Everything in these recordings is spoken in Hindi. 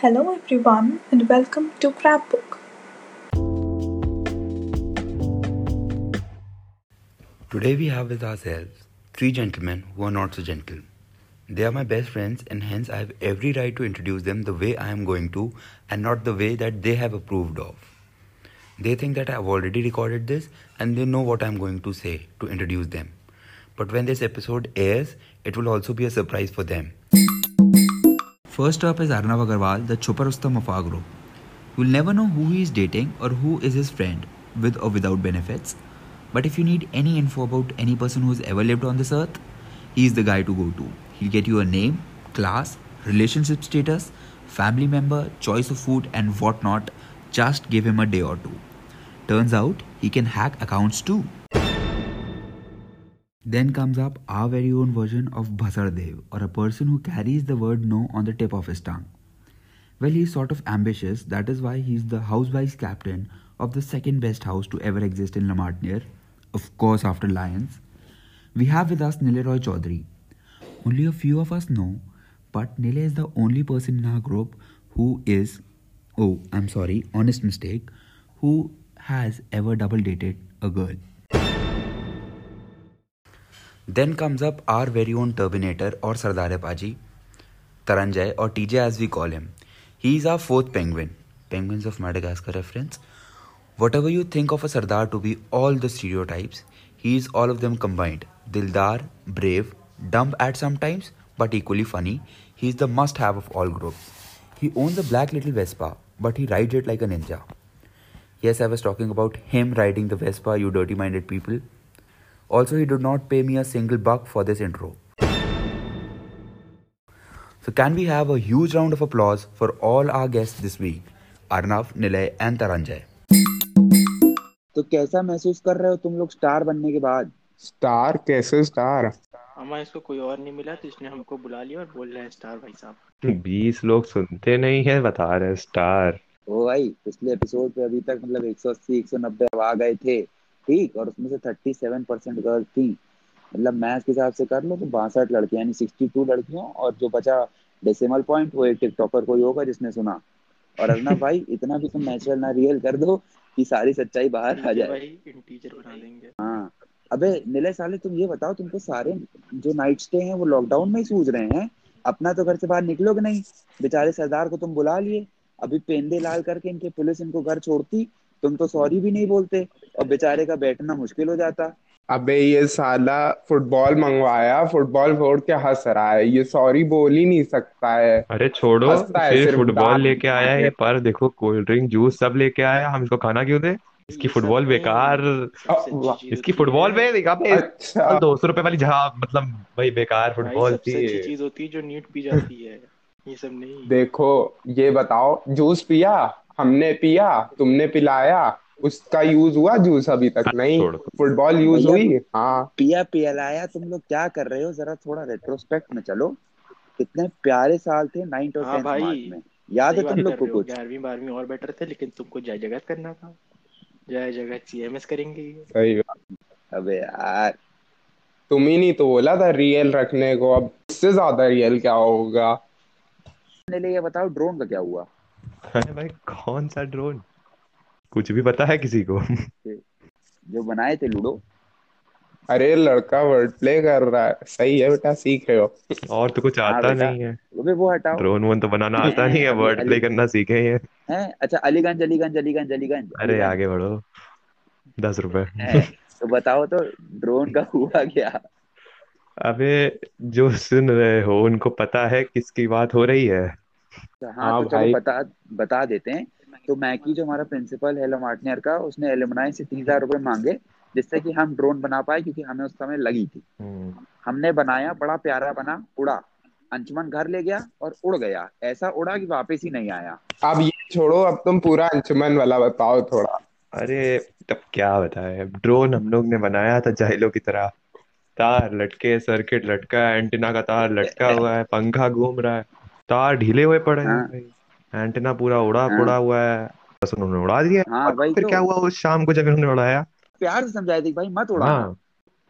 Hello everyone and welcome to Crapbook. Today we have with ourselves three gentlemen who are not so gentle. They are my best friends and hence I have every right to introduce them the way I am going to and not the way that they have approved of. They think that I have already recorded this and they know what I am going to say to introduce them. But when this episode airs, it will also be a surprise for them. First up is Arnav Agarwal, the Chupa Rustam of our group. You'll never know who he is dating or who is his friend, with or without benefits. But if you need any info about any person who's ever lived on this earth, he's the guy to go to. He'll get you a name, class, relationship status, family member, choice of food, and whatnot. Just give him a day or two. Turns out he can hack accounts too. Then comes up our very own version of Bhasardev, or a person who carries the word no on the tip of his tongue. Well, he's sort of ambitious, that is why he's the house vice captain of the second best house to ever exist in Lamartinier, of course, after Lions. We have with us Nileroy Chaudhary. Only a few of us know, but Nile is the only person in our group who is, oh, I'm sorry, honest mistake, who has ever double dated a girl. Then comes up our very own Turbinator or Sardar Paji, Taranjay or TJ as we call him. He is our fourth penguin, Penguins of Madagascar reference. Whatever you think of a Sardar to be all the stereotypes, he is all of them combined. Dildar, brave, dumb at some times, but equally funny. He is the must have of all groups. He owns a black little Vespa, but he rides it like a ninja. Yes, I was talking about him riding the Vespa, you dirty minded people. Also, he did not pay me a single buck for this intro. So, can we have a huge round of applause for all our guests this week Arnav, Nilay, and Taranjay? तो कैसा महसूस कर रहे हो तुम लोग स्टार बनने के बाद स्टार कैसे स्टार हमारा इसको कोई और नहीं मिला तो इसने हमको बुला लिया और बोल रहे हैं स्टार भाई साहब बीस लोग सुनते नहीं है बता रहे स्टार ओ भाई पिछले एपिसोड पे अभी तक मतलब 180 190 आ गए थे ठीक और उसमें से 37 परसेंट गर्ल्स थी मतलब मैथ्स के हिसाब से कर लो तो बासठ लड़कियाँ यानी 62 लड़कियों और जो बचा डेसिमल पॉइंट वो एक टिकटॉकर कोई होगा जिसने सुना। और अर्नब भाई इतना भी तुम नेचुरल ना रियल कर दो कि सारी सच्चाई बाहर आ जाए। भाई बना देंगे। हाँ। अबे नीले साले तुम ये बताओ तुमको सारे जो नाइट स्टे हैं वो लॉकडाउन में ही सूझ रहे हैं? अपना तो घर से बाहर निकलोगे नहीं? बेचारे सरदार को तुम बुला लिए। अभी पेंदे लाल करके इनके पुलिस इनको घर छोड़ती तुम तो सॉरी भी नहीं बोलते और बेचारे का बैठना मुश्किल हो जाता। अबे ये साला फुटबॉल मंगवाया फुटबॉल फोड़ के हंस रहा है ये सॉरी बोल ही नहीं सकता है। अरे छोड़ो हंसता है सिर्फ़ सिर्फ़ फुटबॉल दांत लेके आया है पर देखो कोल्ड ड्रिंक जूस सब लेके आया हम इसको खाना क्यों दे? इसकी फुटबॉल बेकार। अच्छी चीज़ इसकी फुटबॉल है। पे देखा पे अच्छा। दो सौ रुपए वाली जहाँ मतलब भाई बेकार भाई फुटबॉल सबसे अच्छी थी चीज़ होती है जो नीट पी जाती है ये सब नहीं। देखो ये बताओ जूस पिया? हमने पिया तुमने पिलाया उसका यूज़ हुआ जूस अभी तक? नहीं फुटबॉल यूज़ हुई? हाँ। पिया पियलाया तुम लोग क्या कर रहे हो? जरा थोड़ा रेट्रोस्पेक्ट में चलो। कितने प्यारे साल थे नाइन्थ और हाँ टेंथ भाई, मार्च में। याद है तुम लोग को कुछ? ग्यारहवीं बारहवीं और बेटर थे लेकिन तुमको जय जगत करना था। जय जगत सीएमएस करेंगे। सही बात। अबे यार। तुम ही नहीं तो बोला था रियल रखने को अब इससे ज़्यादा रियल क्या होगा? मेरे लिए ये बताओ ड्रोन का क्या हुआ? अरे भाई कौन सा ड्रोन कुछ भी पता है किसी को? जो बनाए थे लूडो। अरे लड़का वर्ड प्ले कर रहा है। सही है बेटा सीख रहे हो। और तो कुछ हाँ आता। नहीं है। अबे वो हटाओ। ड्रोन वोन तो बनाना आता नहीं है अली- वर्ड प्ले अली- करना सीखे हैं। हैं? अच्छा अलीगंज अलीगंज अलीगंज अलीगंज। अरे अलीगंज। आगे बढ़ो। दस रुपए। हैं, तो बताओ तो ड्रोन का हुआ क्या? अबे जो सुन रहे हो उनको पता है किसकी बात हो रही है। हाँ हाँ तो चलो भाई। बता बता देते हैं। तो मैकी जो हमारा प्रिंसिपल है लमार्टनियर का उसने एलुमनाई से तीस हज़ार रुपए मांगे जिससे कि हम ड्रोन बना पाए क्योंकि हमें उस समय लगी थी। हम्म, हमने बनाया बड़ा प्यारा बना उड़ा। अंशुमन घर ले गया और उड़ गया। ऐसा उड़ा कि वापस ही नहीं आया। अब ये छोड़ो अब तुम पूरा अंशुमन वाला बताओ थोड़ा। अरे तब क्या बताए? ड्रोन हम लोग ने बनाया था जाइलो की तरह। तार लटके सर्किट लटका है एंटीना का तार लटका हुआ है पंखा घूम रहा है। तार ढीले हुए पड़े हैं हाँ। भाई। एंटीना पूरा उड़ा हाँ। पड़ा हुआ है। बस उन्होंने उड़ा दिया। हाँ भाई फिर तो। क्या हुआ उस शाम को जब उन्होंने उड़ाया? प्यार से समझाया थी भाई मत उड़ाना। हाँ।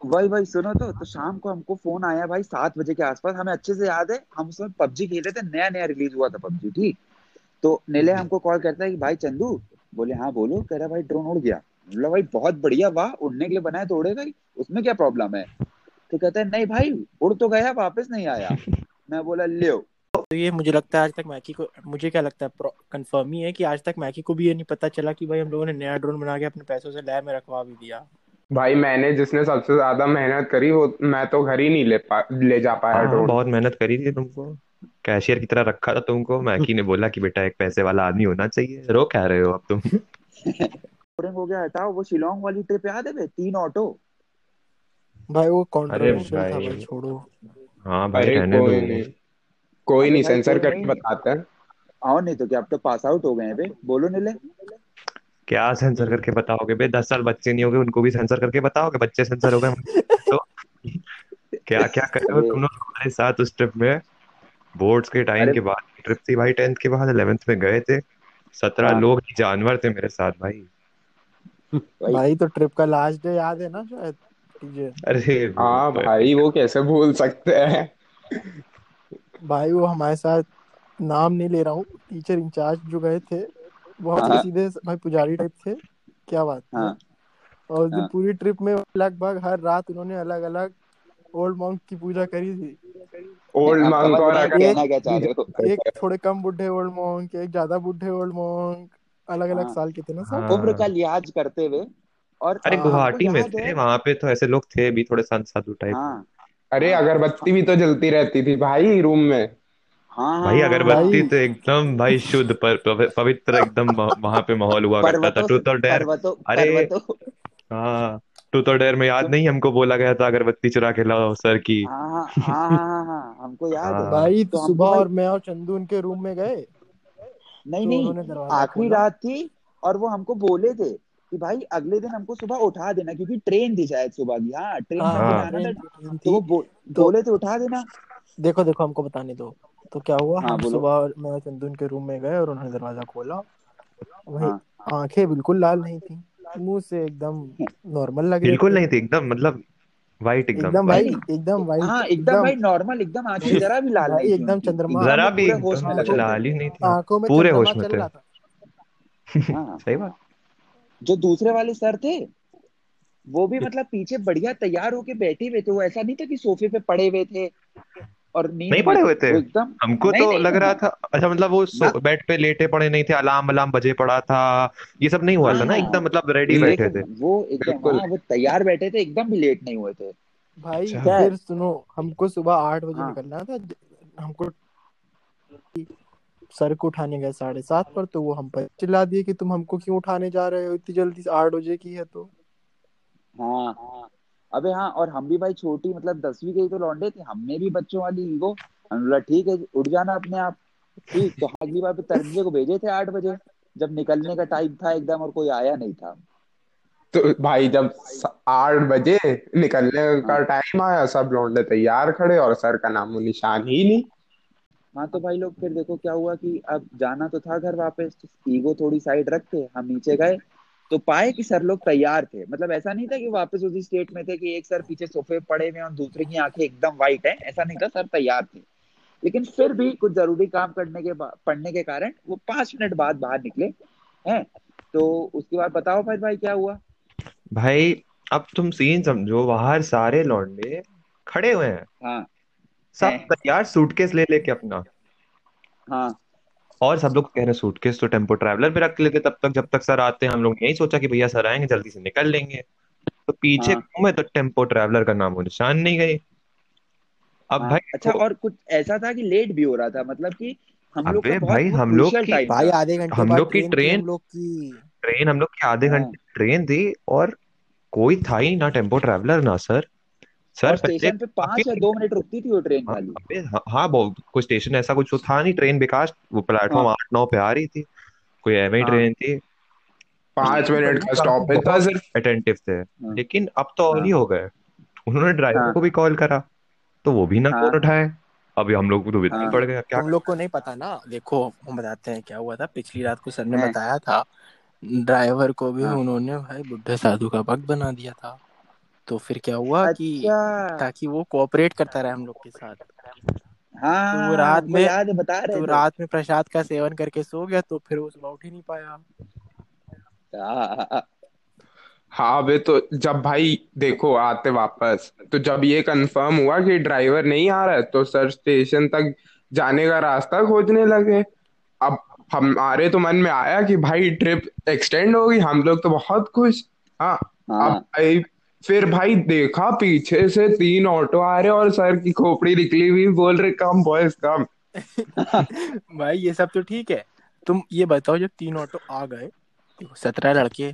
वही वही सुनो तो तो शाम को हमको फ़ोन आया भाई सात बजे के आसपास। हमें अच्छे से याद है हम उसमें पबजी खेले थे नया नया रिलीज़ हुआ था पबजी ठीक? तो नीले हमको कॉल करता है कि भाई चंदू बोले हाँ बोलो। कह रहा भाई ड्रोन उड़ गया। बोला भाई बहुत बढ़िया वाह उड़ने के लिए बनाया तो उड़ेगा ही। उसमें क्या प्रॉब्लम है? तो कहता है नहीं भाई उड़ तो गया वापस नहीं आया। मैं बोला लियो तो ये मुझे लगता है आज तक मैकी को मुझे क्या लगता है कंफर्म ही है कि आज तक मैकी को भी ये नहीं पता चला कि भाई हम लोगों ने नया ड्रोन बना के अपने पैसों से लैब में रखवा भी दिया। भाई मैंने जिसने सबसे ज़्यादा मेहनत करी वो मैं तो घर ही नहीं ले पा ले जा पाया हाँ ड्रोन बहुत मेहनत करी थी तुमको। कैशियर की तरह रखा था तुमको। मैकी ने बोला कि बेटा एक पैसे वाला आदमी होना चाहिए। रो कह रहे हो अब तुम? हो गया हटाओ वो शिलोंग वाली ट्रिप याद है तीन ऑटो भाई वो अरे था भाई। भाई छोड़ो। हाँ भाई अरे रहने दो। कोई अरे नहीं सेंसर कोई करके बताते हैं। आओ नहीं तो क्या अब तो पास आउट हो गए हैं बे। बोलो नीले। क्या सेंसर करके बताओगे बे? दस साल बच्चे नहीं होगे उनको भी सेंसर करके बताओगे? बच्चे सेंसर हो गए तो। क्या क्या कर रहे हो तुम लोग हमारे साथ उस ट्रिप में? बोर्ड्स के टाइम के बाद ट्रिप थी भाई टेंथ के बाद इलेवेंथ में गए थे। सत्रह हाँ। लोग जानवर थे मेरे साथ भाई। भाई। तो ट्रिप का लास्ट डे याद है ना शायद? अरे हाँ भाई भाई वो कैसे भूल सकते हैं? भाई वो हमारे साथ नाम नहीं ले रहा हूँ। टीचर इंचार्ज जो गए थे वो हमसे हाँ। सीधे भाई पुजारी टाइप थे। क्या बात हाँ। और उस दिन हाँ। पूरी ट्रिप में लगभग हर रात उन्होंने अलग अलग ओल्ड मॉन्क की पूजा करी थी। ओल्ड मंक और हैं एक कहना क्या चाह रहे हो? एक थोड़े कम बुढ़े ओल्ड मॉन्क एक ज़्यादा बुढ़े ओल्ड मॉन्क अलग अलग हाँ। साल के थे ना सब। उम्र का हाँ लिहाज करते हुए और अरे हाँ गुवाहाटी में थे है। वहाँ पे तो ऐसे लोग थे भी थोड़े संत साधु टाइप हाँ। अरे हाँ। अगरबत्ती भी तो जलती रहती थी भाई रूम में। हाँ हाँ भाई हाँ अगरबत्ती तो एकदम भाई शुद्ध पर पवित्र एकदम वहाँ पे माहौल हुआ करता था। पर्वतों ट्रूथ और डेयर पर्वतों अरे पर्वतों हाँ ट्रूथ और डेयर में याद नहीं हमको बोला गया था अगरबत्ती चुरा के लाओ सर की। हाँ हाँ हमको याद है। भाई तो तो हमको सुबह और मैं और चंदू उनके रूम में गए नहीं तो नहीं उन्होंने दरवाज़ा आखिरी खोला। रात थी और वो हमको बोले थे कि भाई अगले दिन हमको सुबह उठा देना क्योंकि ट्रेन थी शायद सुबह की। हाँ ट्रेन हाँ हाँ। तो वो बो, तो बोले थे उठा देना। देखो देखो हमको बताने दो। तो क्या हुआ हाँ हम बोलो। सुबह मैं चंदू उनके रूम में गए और उन्होंने दरवाज़ा खोला। वही हाँ। आँखें बिल्कुल लाल नहीं थी। मुँह से एकदम नॉर्मल लग रहे बिल्कुल थे नहीं थी एकदम मतलब वाइट एकदम एकदम भाई एकदम वाइट हाँ एकदम एकदम भाई नॉर्मल एकदम आँखें जरा भी लाल नहीं थी एकदम चंद्रमा जरा भी पूरे होश में लाल ही नहीं थी। आँखों में पूरे चंद्रमा होश में चल थे। रहा था। हाँ। सही बात। जो दूसरे वाले सर थे वो भी मतलब पीछे बढ़िया तैयार होके बैठे हुए थे। वो ऐसा नहीं था कि सोफे पे पड़े हुए थे और नींद नहीं पड़े हुए थे। एकदम हमको नहीं तो नहीं लग रहा था अच्छा मतलब वो बेड पे लेटे पड़े नहीं थे अलार्म अलार्म बजे पड़ा था ये सब नहीं हुआ था ना हाँ। एकदम मतलब रेडी बैठे थे। वो एकदम हाँ वो तैयार बैठे थे एकदम भी लेट नहीं हुए थे। भाई अच्छा। फिर सुनो हमको सुबह आठ बजे हाँ। निकलना था हमको सर को उठाने गए साढ़े सात पर तो वो हम पर चिल्ला दिए कि तुम हमको क्यों उठाने जा रहे हो? इतनी जल्दी आठ बजे की है तो। हाँ। हाँ अबे हाँ और हम भी भाई छोटी मतलब दसवीं के ही तो लौंडे थे हमने भी बच्चों वाली ईगो हमने बोला ठीक है उठ जाना अपने आप। ठीक तो अगली बार पे तरबिये को भेजे थे आठ बजे जब निकलने का टाइम था एकदम और कोई आया नहीं था। तो भाई जब आठ बजे निकलने का हाँ। टाइम आया सब लौंडे तैयार खड़े और सर का नामो निशान ही नहीं। हाँ तो भाई लोग फिर देखो क्या हुआ कि अब जाना तो था घर वापस तो ईगो थोड़ी साइड रख के हम नीचे गए। तो पाए कि सर लोग तैयार थे। मतलब ऐसा नहीं था कि वापस उसी स्टेट में थे कि एक सर पीछे सोफे पड़े हुए और दूसरे की आँखें एकदम वाइट है। ऐसा नहीं था सर तैयार थे। लेकिन फिर भी कुछ ज़रूरी काम करने के पढ़ने के कारण वो पाँच मिनट बाद बाहर निकले हैं। तो उसके बाद बताओ फिर भाई क्या हुआ? भाई अब तुम सीन समझो बाहर सारे लौंडे खड़े हुए हैं। हाँ। सब तैयार सूटकेस ले लेके अपना। हाँ। और सब लोग कह रहे सूटकेस तो टेंपो ट्रैवलर पे रख लेते तब तक जब तक सर आते हैं हम लोग यही सोचा कि भैया सर आएँगे जल्दी से निकल लेंगे। तो पीछे हाँ। घूमे तो टेंपो ट्रैवलर का नामो निशान नहीं गए। अब हाँ। भाई अच्छा और कुछ ऐसा था कि लेट भी हो रहा था? मतलब कि हम लोग का बहुत भाई हम लोग की टाइम भाई था। आधे घंटे हम बाद लोग की ट्रेन थी ट्रेन हम लोग की। ट्रेन हम लोग की आधे हाँ। घंटे ट्रेन थी और कोई था ही ना टेंपो ट्रैवलर ना सर सर और स्टेशन पे पाँच या दो मिनट रुकती थी वो ट्रेन हाँ खाली। हाँ हाँ, वो कोई स्टेशन ऐसा कुछ तो था नहीं ट्रेन बेकार वो प्लेटफॉर्म हाँ। आठ नौ पे आ रही थी कोई एवं ही। हाँ ट्रेन थी। पाँच तो मिनट का काफ़ी स्टॉपेज था बहुत सिर्फ़। अटेंटिव थे। हाँ। लेकिन अब तो और ही हाँ। गए। उन्होंने ड्राइवर को भी कॉल करा तो वो भी ना कॉल उठाए। अभी हम लोग को तो बिल्कुल हाँ। पड़ गया क्या तुम लोग को नहीं पता ना देखो हम बताते हैं क्या हुआ था। पिछली रात को सर ने बताया था ड्राइवर को भी हाँ। उन्होंने भाई बुढ़े साधु का भक्त बना दिया था। तो फिर क्या हुआ अच्छा। कि ताकि वो कोऑपरेट करता रहे हम लोग के साथ। हाँ तो रात में याद बता रहे तो रात में प्रसाद का सेवन करके सो गया तो फिर वो सुबह उठ ही नहीं पाया। हाँ, हाँ बे तो जब भाई देखो आते वापस तो जब ये कंफर्म हुआ कि ड्राइवर नहीं आ रहा है तो सर स्टेशन तक जाने का रास्ता खोजने लगे। अब हमारे तो मन में आया कि भाई ट्रिप एक्सटेंड होगी हम लोग तो बहुत खुश। हाँ अब हाँ भाई फिर भाई देखा पीछे से तीन ऑटो आ रहे और सर की खोपड़ी निकली हुई बोल रहे कम बॉयज़ कम. भाई ये सब तो ठीक है। तुम ये बताओ जब तीन ऑटो आ गए सत्रह लड़के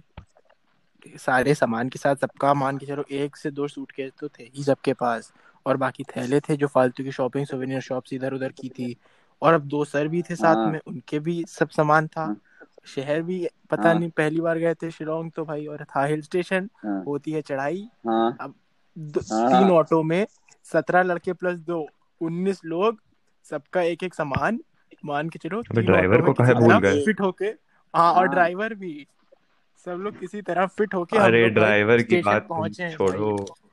सारे सामान के साथ सबका मान के चलो एक से दो सूट के तो थे ही सबके पास। और बाकी थैले थे जो फालतू की शॉपिंग सोवेनियर शॉप्स इधर उधर की थी। और अब दो सर भी थे साथ हाँ। में उनके भी सब सामान था। हाँ। शहर भी पता हाँ। नहीं पहली बार गए थे शिलोंग तो भाई और था हिल स्टेशन हाँ होती है चढ़ाई हाँ दो, हाँ। तीन ऑटो में सत्रह लड़के प्लस दो उन्नीस लोग सबका एक एक सामान मान के चलो ड्राइवर को काहे भूल गए? फिट होके हाँ और हाँ। ड्राइवर भी सब लोग किसी तरह फिट होके अरे ड्राइवर की बात छोड़ो भाई।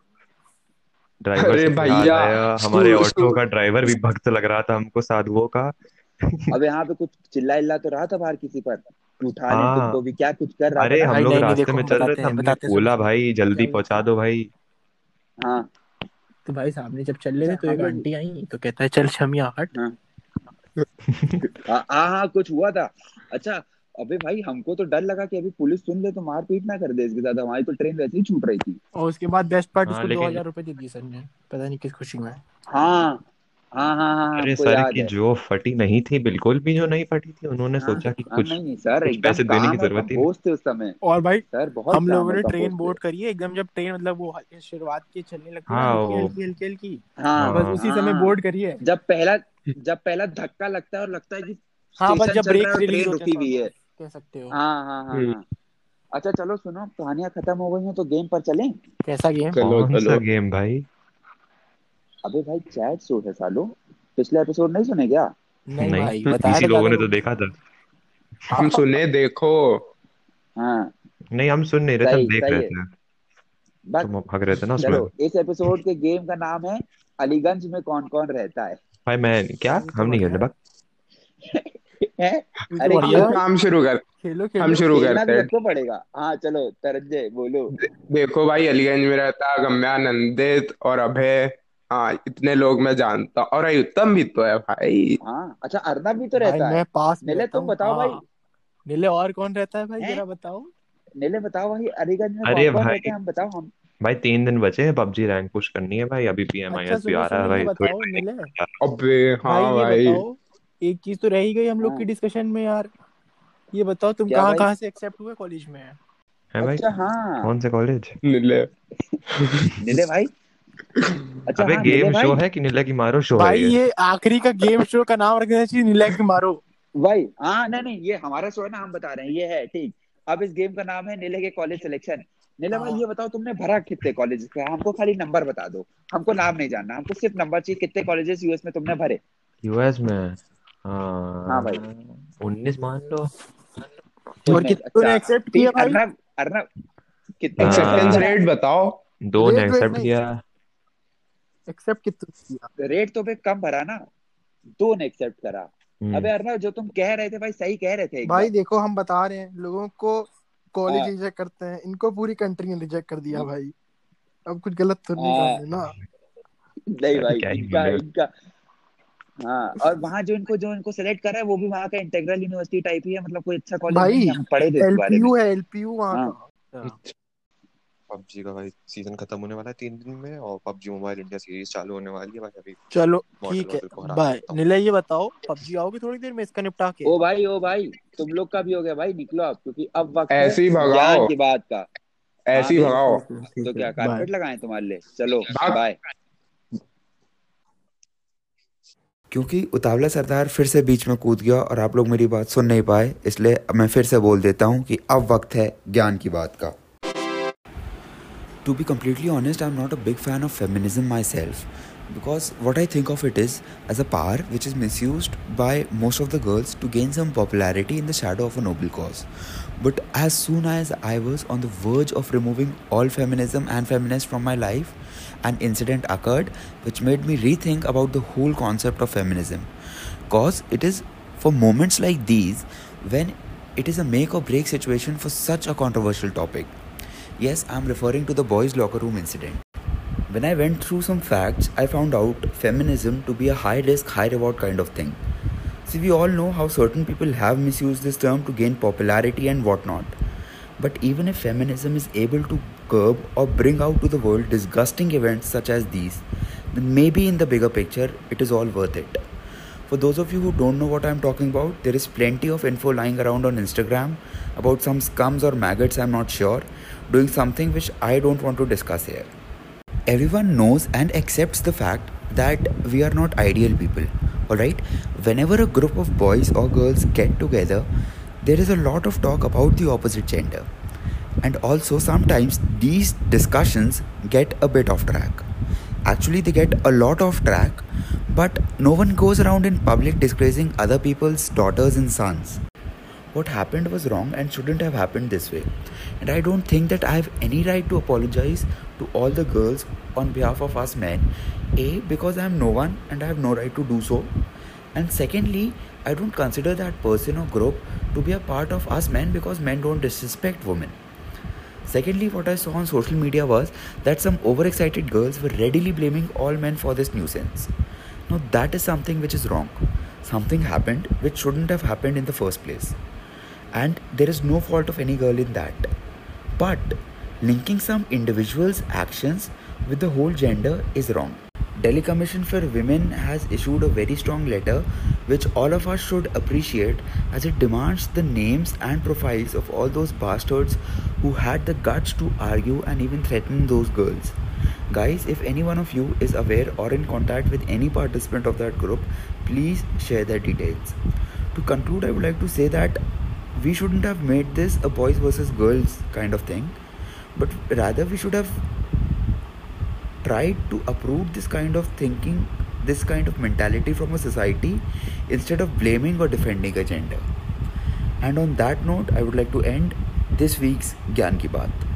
ड्राइवर से भैया, हमारे ऑटो का ड्राइवर भी भक्त लग रहा था हमको साधुओं का अब यहाँ पे कुछ चिल्ला इल्ला तो रहा था बाहर किसी पर। उठा ले हाँ। तुमको भी। क्या कुछ कर रहा अरे था? हम लोग रास्ते में चल रहे थे हमने बोला भाई जल्दी पहुँचा दो भाई। हाँ। तो भाई सामने जब चल रहे थे तो एक आंटी आई तो कहता है चल शमिया हट हाँ। हाँ हाँ हाँ, कुछ हुआ था। अच्छा अबे भाई हमको तो डर लगा कि अभी पुलिस सुन ले तो मारपीट ना कर दे इसके साथ। हमारी तो ट्रेन वैसे ही छूट रही थी। और उसके बाद बेस्ट पार्ट उसको दो हज़ार रुपए दे दिए सर ने। पता नहीं किस खुशी में। हाँ। हाँ हाँ हाँ अरे हमको सर याद की है। जो फटी नहीं थी बिल्कुल भी जो नहीं फटी थी उन्होंने हाँ, सोचा कि हाँ, कुछ नहीं नहीं सर कुछ एकदम पैसे देने की काम और ज़रूरत ही नहीं। कंपोज थे उस समय। और भाई सर बहुत हम काम लोगों और ने कंपोज ट्रेन थे। बोर्ड करी है एकदम जब ट्रेन मतलब वो हल्की शुरुआत की चलने लगती है हाँ, ना वो- हल्की हल्की हल्की हल्की हाँ बस उसी समय हाँ। बोर्ड करी है। जब पहला जब पहला धक्का लगता है और लगता है कि हाँ बस स्टेशन जब चल ब्रेक है और रिलीज़ ट्रेन होते रुकी हुई है। कह सकते हो। हाँ हाँ हाँ हम्म। हाँ। अच्छा चलो सुनो कहानियाँ खत्म हो गई हैं तो गेम पर चलें? कैसा गेम? चलो कौन सा चलो। गेम भाई? अबे भाई चैट शो है सालो। पिछले एपिसोड नहीं सुने क्या? नहीं नहीं भाई बताया इसी तो लोगों ने तो देखा था। हम सुने देखो। हाँ। नहीं हम सुन नहीं रहे थे हम देख रहे थे। बस तुम भाग रहे थे ना उसमें। इस एपिसोड के गेम का नाम है अलीगंज में कौन कौन रहता है? भाई मैं क्या? हम नहीं खेलने बक अरे हम शुरू कर खेलो खेलो। हम शुरू करते हैं। पड़ेगा। हाँ चलो तरज्जे बोलो। देखो भाई अलीगंज में रहता गम्या नंदित और अभय। हाँ इतने लोग मैं जानता हूँ। और उत्तम भी तो है भाई। हाँ अच्छा अर्नब भी तो भाई रहता मैं है। पास में नीले रहता तुम हूँ। बताओ हाँ। भाई नीले और कौन रहता है भाई हैं? जरा बताओ। नीले बताओ भाई अलीगंज में अरे कौन कौन भाई। रहते हैं हम बताओ हम। भाई तीन दिन बचे हैं पबजी रैंक पुश करनी है भाई। अभी अच्छा पीएमआईएस भी सुनो आ रहा है सुनो ये भाई थोड़ी बताओ नीले। अबे भाई हाँ ये भाई। बताओ एक चीज़ तो रह ही गई हम लोग की हाँ। डिस्कशन में यार। ये बताओ तुम क्या कहाँ भाई? कहाँ से एक्सेप्ट हुए कॉलेज में? है भाई? अच्छा हाँ। कौन से कॉलेज नीले। नीले भाई? अच्छा अबे हाँ गेम शो है कि नीला की मारो शो है भाई ये? ये आखिरी का गेम शो का नाम रखना चाहिए नीला की मारो। भाई हाँ नहीं नहीं ये हमारा शो है ना हम बता रहे हैं ये है ठीक। अब इस गेम का नाम है नीले के कॉलेज सिलेक्शन नीले भाई हाँ। ये बताओ तुमने भरा कितने कॉलेज का हमको खाली नंबर बता दो। हमको नाम नहीं जानना हमको सिर्फ़ नंबर चाहिए कितने कॉलेजेस यूएस में तुमने भरे। यूएस में? हाँ। हाँ भाई। उन्नीस मान लो। और कितनों ने अच्छा, एक्सेप्ट किया भाई? अर्नब अर्नब कितने हाँ। एक्सेप्टेंस रेट बताओ दो ने एक्सेप्ट किया। एक्सेप्ट कितना किया? रेट तो पे कम भरा ना। दो ने एक्सेप्ट करा। हम्म, अबे अर्नब जो तुम कह रहे थे भाई सही कह रहे थे भाई देखो हम बता रहे हैं लोगों को कॉलेज हाँ। रिजेक्ट करते हैं। इनको पूरी कंट्री ने रिजेक्ट कर दिया भाई। अब कुछ गलत तो नहीं हाँ। कर रहे ना। नहीं भाई इनका इनका। हाँ और वहाँ जो इनको जो इनको सेलेक्ट करा है वो भी वहाँ का इंटेग्रल यूनिवर्सिटी टाइप ही है। मतलब कोई अच्छा कॉलेज भाई, नहीं है हम पढ़े थे बारे में। एलपीयू है एलपीयू वहाँ हाँ। का। पबजी का भाई सीज़न खत्म होने वाला है तीन दिन में और पबजी मोबाइल इंडिया सीरीज़ चालू होने वाली है भाई अभी। चलो ठीक है। वॉडल को हरा बाय नीला ये बताओ पबजी आओगे थोड़ी देर में इसका निपटा के? ओ भाई ओ भाई तुम लोग का भी हो गया भाई निकलो आप क्योंकि अब वक्त है ऐसे भगाओ। की बात का। ऐसे हाँ, भगाओ। तो क्या कारपेट लगाएँ तुम्हारे लिए? चलो बाय क्योंकि उतावला सरदार फिर से बीच में कूद गया और आप लोग मेरी बात सुन नहीं पाए इसलिए मैं फिर से बोल देता हूँ कि अब वक्त है ज्ञान की बात का। To be completely honest i'm not a big fan of feminism myself because what i think of it is as a power which is misused by most of the girls to gain some popularity in the shadow of a noble cause but as soon as i was on the verge of removing all feminism and feminists from my life an incident occurred which made me rethink about the whole concept of feminism. Cause it is for moments like these when it is a make or break situation for such a controversial topic. Yes, I'm referring to the boys' locker room incident. When I went through some facts, I found out feminism to be a high risk, high reward kind of thing. See, we all know how certain people have misused this term to gain popularity and whatnot. But even if feminism is able to curb or bring out to the world disgusting events such as these, then maybe in the bigger picture, it is all worth it. For those of you who don't know what I'm talking about, there is plenty of info lying around on Instagram about some scums or maggots, I'm not sure, doing something which I don't want to discuss here. Everyone knows and accepts the fact that we are not ideal people, alright? Whenever a group of boys or girls get together, there is a lot of talk about the opposite gender. And also, sometimes these discussions get a bit off track. Actually, they get a lot off track but no one goes around in public disgracing other people's daughters and sons. What happened was wrong and shouldn't have happened this way. And I don't think that I have any right to apologize to all the girls on behalf of us men. A, because I am no one and I have no right to do so. And secondly, I don't consider that person or group to be a part of us men because men don't disrespect women. Secondly, what I saw on social media was that some overexcited girls were readily blaming all men for this nuisance. Now, that is something which is wrong. Something happened which shouldn't have happened in the first place. And there is no fault of any girl in that. But linking some individuals' actions with the whole gender is wrong. Delhi Commission for Women has issued a very strong letter which all of us should appreciate as it demands the names and profiles of all those bastards who had the guts to argue and even threaten those girls. Guys, if any one of you is aware or in contact with any participant of that group, please share their details. To conclude, I would like to say that we shouldn't have made this a boys versus girls kind of thing, but rather we should have tried to uproot this kind of thinking, this kind of mentality from a society instead of blaming or defending a gender. And on that note, I would like to end this week's Gyan Ki Baat.